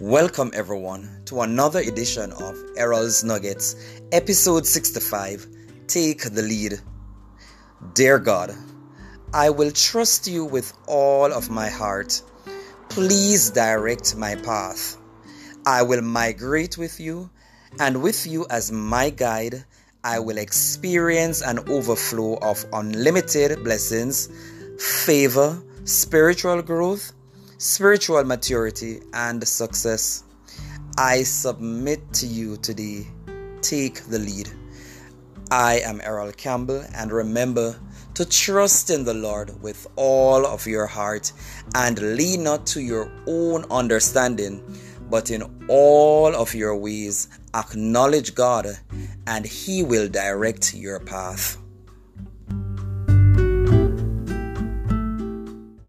Welcome, everyone, to another edition of Errol's Nuggets, episode 65 Take the Lead. Dear God, I will trust you with all of my heart. Please direct my path. I will migrate with you, and with you as my guide, I will experience an overflow of unlimited blessings, favor, spiritual growth, spiritual maturity, and success. I submit to you today. Take the lead. I am Errol Campbell, and remember to trust in the Lord with all of your heart and lean not to your own understanding, but in all of your ways acknowledge God, and He will direct your path.